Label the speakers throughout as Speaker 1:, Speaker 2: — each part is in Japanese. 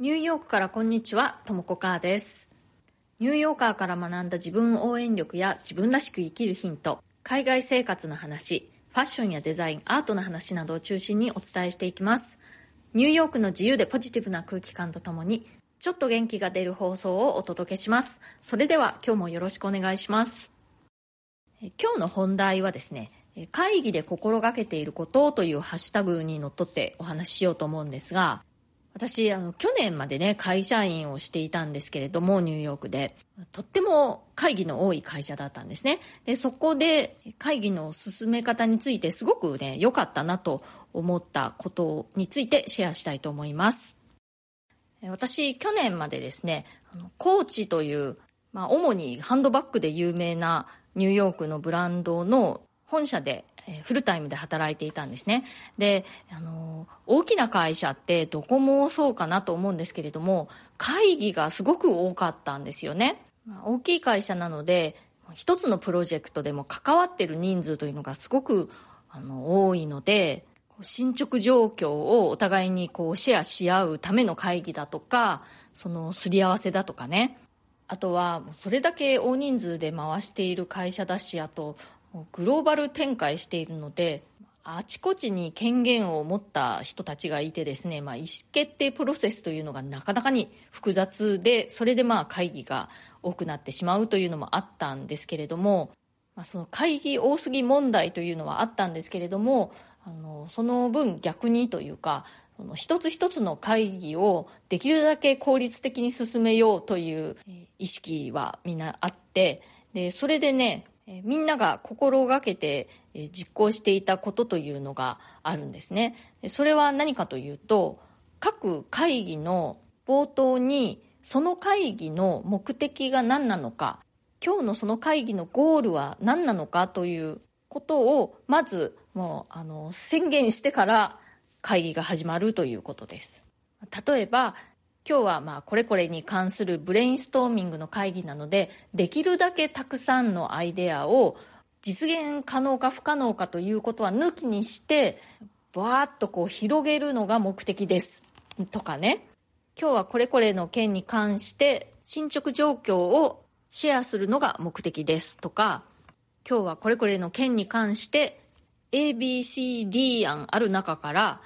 Speaker 1: ニューヨークからこんにちは、ともこかーです。ニューヨーカーから学んだ自分応援力や自分らしく生きるヒント、海外生活の話、ファッションやデザイン、アートの話などを中心にお伝えしていきます。ニューヨークの自由でポジティブな空気感とともに、ちょっと元気が出る放送をお届けします。それでは今日もよろしくお願いします。今日の本題はですね、会議で心がけていることというハッシュタグにのっとってお話ししようと思うんですが、私、あの、去年までね、会社員をしていたんですけれども、ニューヨークで。とっても会議の多い会社だったんですね。で、そこで会議の進め方についてすごくね、良かったなと思ったことについてシェアしたいと思います。私、去年までですね、あのコーチという、まあ、主にハンドバッグで有名なニューヨークのブランドの本社でフルタイムで働いていたんですね。で、あのー大きな会社ってどこもそうかなと思うんですけれども、会議がすごく多かったんですよね。まあ大きい会社なので、一つのプロジェクトでも関わってる人数というのがすごくあの多いので、進捗状況をお互いにこうシェアし合うための会議だとか、そのすり合わせだとかね。あとは、それだけ大人数で回している会社だし、あと、グローバル展開しているので、あちこちに権限を持った人たちがいてですね、まあ、意思決定プロセスというのがなかなかに複雑で、それでまあ会議が多くなってしまうというのもあったんですけれども、まあ、その会議多すぎ問題というのはあったんですけれども、あの、その分逆にというか、その一つ一つの会議をできるだけ効率的に進めようという意識はみんなあって、で、それでね、えみんなが心がけてえ実行していたことというのがあるんですね。それは何かというと、各会議の冒頭にその会議の目的が何なのか、今日のその会議のゴールは何なのかということをまずもうあの宣言してから会議が始まるということです。例えば今日はまあこれこれに関するブレインストーミングの会議なのでできるだけたくさんのアイデアを実現可能か不可能かということは抜きにしてバーッとこう広げるのが目的です。とかね。今日はこれこれの件に関して進捗状況をシェアするのが目的です。とか今日はこれこれの件に関して ABCD 案ある中から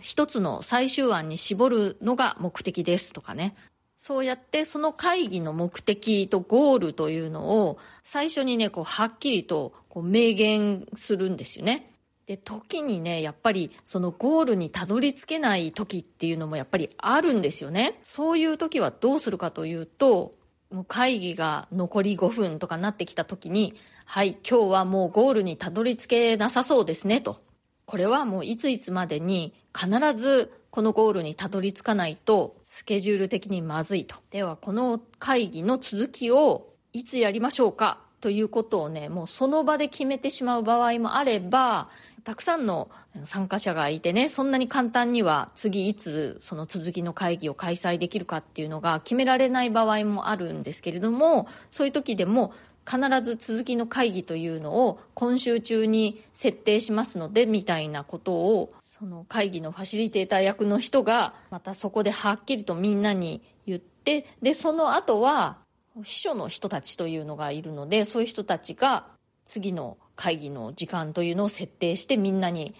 Speaker 1: 一つの最終案に絞るのが目的ですとかね。そうやってその会議の目的とゴールというのを最初にね、こうはっきりとこう明言するんですよね。で、時にね、やっぱりそのゴールにたどり着けない時っていうのもやっぱりあるんですよね。そういう時はどうするかというと、もう会議が残り5分とかなってきた時に、はい、今日はもうゴールにたどり着けなさそうですねと。これはもういついつまでに必ずこのゴールにたどり着かないとスケジュール的にまずいと。ではこの会議の続きをいつやりましょうかということをね、もうその場で決めてしまう場合もあれば、たくさんの参加者がいてね、そんなに簡単には次いつその続きの会議を開催できるかっていうのが決められない場合もあるんですけれども、そういう時でも必ず続きの会議というのを今週中に設定しますのでみたいなことをその会議のファシリテーター役の人がまたそこではっきりとみんなに言ってでその後は秘書の人たちというのがいるのでそういう人たちが次の会議の時間というのを設定してみんなに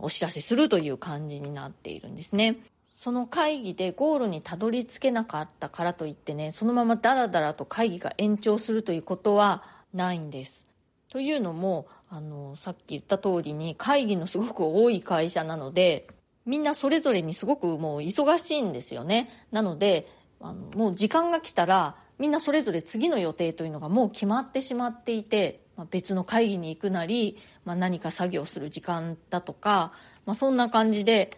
Speaker 1: お知らせするという感じになっているんですね。その会議でゴールにたどり着けなかったからといってね、そのままダラダラと会議が延長するということはないんです。というのも、あの、さっき言った通りに会議のすごく多い会社なので、みんなそれぞれにすごくもう忙しいんですよね。なので、あのもう時間が来たら、みんなそれぞれ次の予定というのがもう決まってしまっていて、まあ、別の会議に行くなり、まあ、何か作業する時間だとか、まあ、そんな感じで、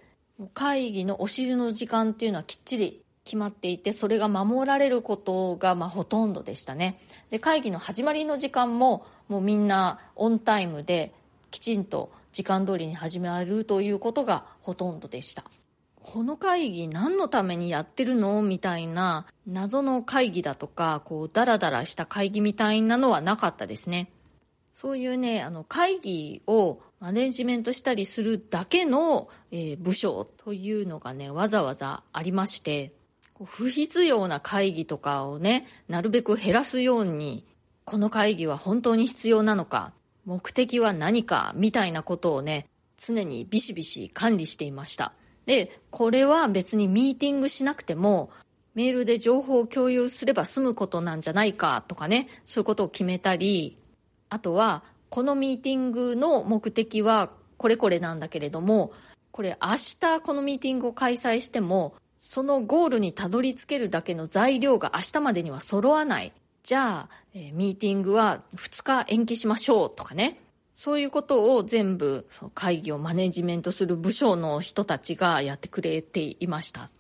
Speaker 1: 会議のお尻の時間っていうのはきっちり決まっていてそれが守られることがまあほとんどでしたね。で会議の始まりの時間ももうみんなオンタイムできちんと時間通りに始まるということがほとんどでした。この会議何のためにやってるのみたいな謎の会議だとかこうダラダラした会議みたいなのはなかったですね。そういうね、あの会議をマネジメントしたりするだけの、えー部署というのがね、わざわざありまして、不必要な会議とかをね、なるべく減らすように、この会議は本当に必要なのか、目的は何か、みたいなことをね、常にビシビシ管理していました。で、これは別にミーティングしなくても、メールで情報を共有すれば済むことなんじゃないかとかね、そういうことを決めたり、あとは、このミーティングの目的はこれこれなんだけれども、これ明日このミーティングを開催しても、そのゴールにたどり着けるだけの材料が明日までには揃わない。じゃあ、え、ミーティングは2日延期しましょうとかね。そういうことを全部会議をマネジメントする部署の人たちがやってくれていました。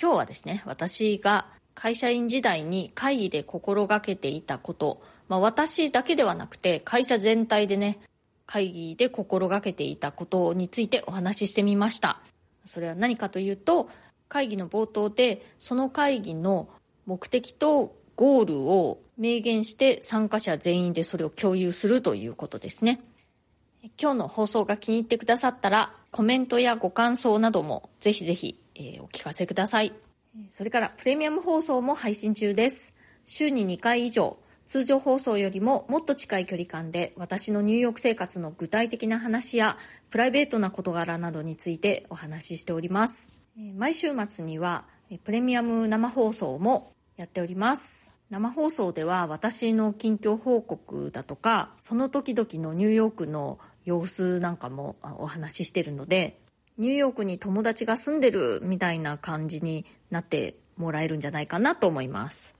Speaker 1: 今日はですね、私が会社員時代に会議で心がけていたこと、まあ、私だけではなくて会社全体でね、会議で心がけていたことについてお話ししてみました。それは何かというと、会議の冒頭でその会議の目的とゴールを明言して参加者全員でそれを共有するということですね。今日の放送が気に入ってくださったらコメントやご感想などもぜひぜひ、えお聞かせください。それからプレミアム放送も配信中です。週に2回以上、通常放送よりももっと近い距離感で私のニューヨーク生活の具体的な話やプライベートな事柄などについてお話ししております。毎週末にはプレミアム生放送もやっております。生放送では私の近況報告だとかその時々のニューヨークの様子なんかもお話ししてるのでニューヨークに友達が住んでるみたいな感じになってもらえるんじゃないかなと思います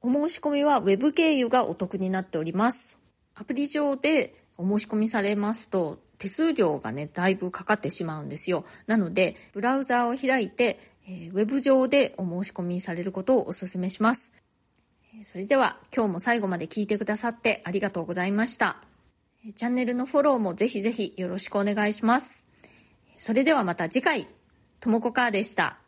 Speaker 1: お申し込みは Web 経由がお得になっておりますアプリ上でお申し込みされますと手数料がねだいぶかかってしまうんですよなのでブラウザーを開いてえー、ウェブ上でお申し込みされることをお勧めします。それでは今日も最後まで聞いてくださってありがとうございました。チャンネルのフォローもぜひぜひよろしくお願いします。それではまた次回、ともこかーでした。